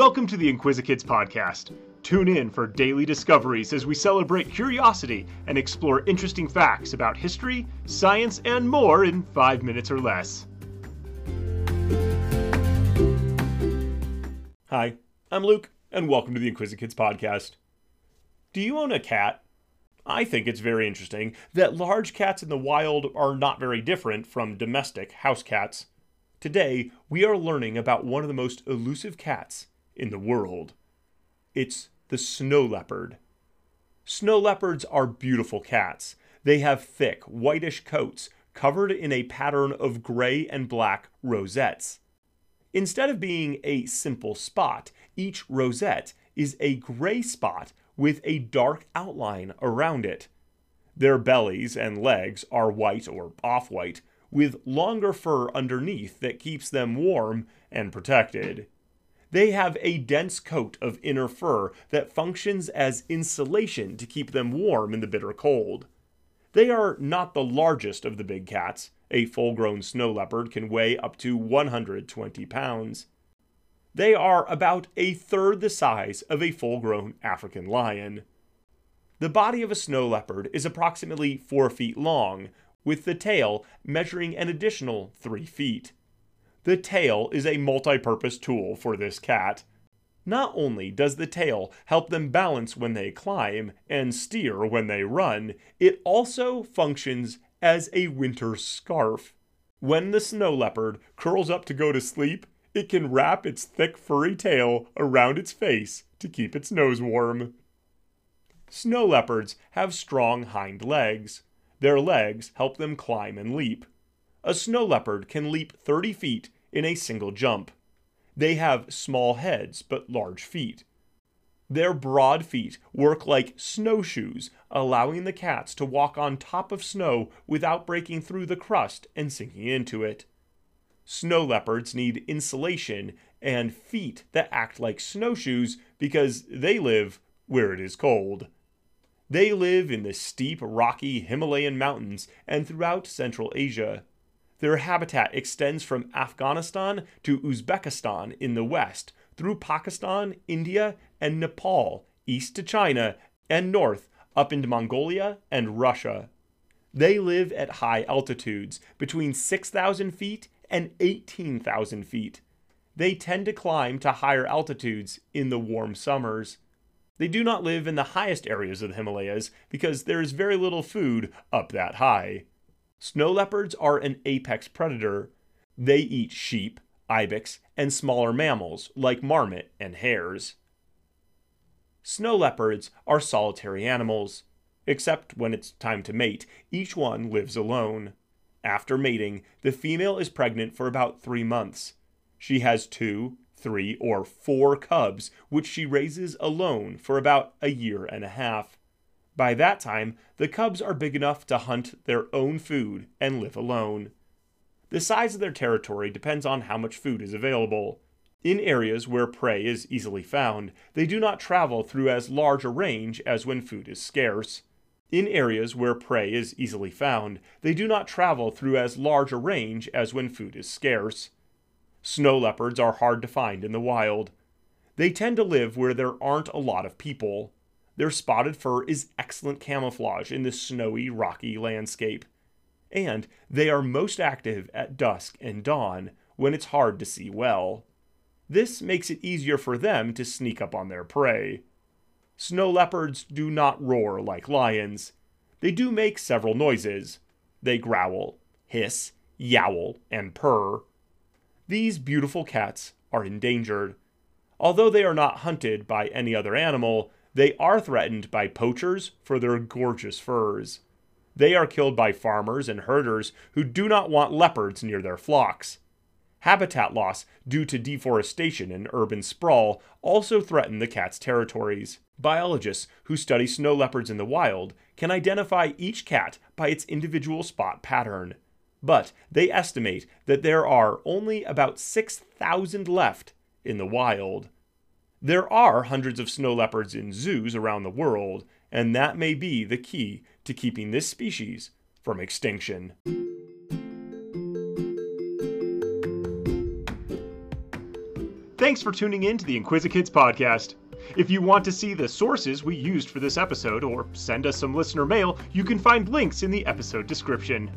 Welcome to the Inquisikids podcast. Tune in for daily discoveries as we celebrate curiosity and explore interesting facts about history, science, and more in five minutes or less. Hi, I'm Luke, and welcome to the Inquisikids podcast. Do you own a cat? I think it's very interesting that large cats in the wild are not very different from domestic house cats. Today, we are learning about one of the most elusive cats in the world. It's the snow leopard. Snow leopards are beautiful cats. They have thick, whitish coats covered in a pattern of gray and black rosettes. Instead of being a simple spot, each rosette is a gray spot with a dark outline around it. Their bellies and legs are white or off white, with longer fur underneath that keeps them warm and protected. They have a dense coat of inner fur that functions as insulation to keep them warm in the bitter cold. They are not the largest of the big cats. A full grown snow leopard can weigh up to 120 pounds. They are about a third the size of a full grown African lion. The body of a snow leopard is approximately 4 feet long, with the tail measuring an additional 3 feet. The tail is a multi purpose tool for this cat. Not only does the tail help them balance when they climb and steer when they run, it also functions as a winter scarf. When the snow leopard curls up to go to sleep, it can wrap its thick furry tail around its face to keep its nose warm. Snow leopards have strong hind legs. Their legs help them climb and leap. A snow leopard can leap 30 feet in a single jump. They have small heads but large feet. Their broad feet work like snowshoes, allowing the cats to walk on top of snow without breaking through the crust and sinking into it. Snow leopards need insulation and feet that act like snowshoes because they live where it is cold. They live in the steep, rocky Himalayan mountains and throughout Central Asia. Their habitat extends from Afghanistan to Uzbekistan in the west, through Pakistan, India, and Nepal, east to China, and north up into Mongolia and Russia. They live at high altitudes, between 6,000 feet and 18,000 feet. They tend to climb to higher altitudes in the warm summers. They do not live in the highest areas of the Himalayas because there is very little food up that high. Snow leopards are an apex predator. They eat sheep, ibex, and smaller mammals like marmot and hares. Snow leopards are solitary animals. Except when it's time to mate, each one lives alone. After mating, the female is pregnant for about three months. She has two, three, or four cubs, which she raises alone for about a year and a half. By that time, the cubs are big enough to hunt their own food and live alone. The size of their territory depends on how much food is available. In areas where prey is easily found, they do not travel through as large a range as when food is scarce. In areas where prey is easily found, they do not travel through as large a range as when food is scarce. Snow leopards are hard to find in the wild. They tend to live where there aren't a lot of people. Their spotted fur is excellent camouflage in the snowy, rocky landscape. And they are most active at dusk and dawn when it's hard to see well. This makes it easier for them to sneak up on their prey. Snow leopards do not roar like lions. They do make several noises. They growl, hiss, yowl, and purr. These beautiful cats are endangered. Although they are not hunted by any other animal, they are threatened by poachers for their gorgeous furs. They are killed by farmers and herders who do not want leopards near their flocks. Habitat loss due to deforestation and urban sprawl also threaten the cat's territories. Biologists who study snow leopards in the wild can identify each cat by its individual spot pattern. But they estimate that there are only about 6,000 left in the wild. There are hundreds of snow leopards in zoos around the world, and that may be the key to keeping this species from extinction. Thanks for tuning in to the Inquisikids podcast. If you want to see the sources we used for this episode or send us some listener mail, you can find links in the episode description.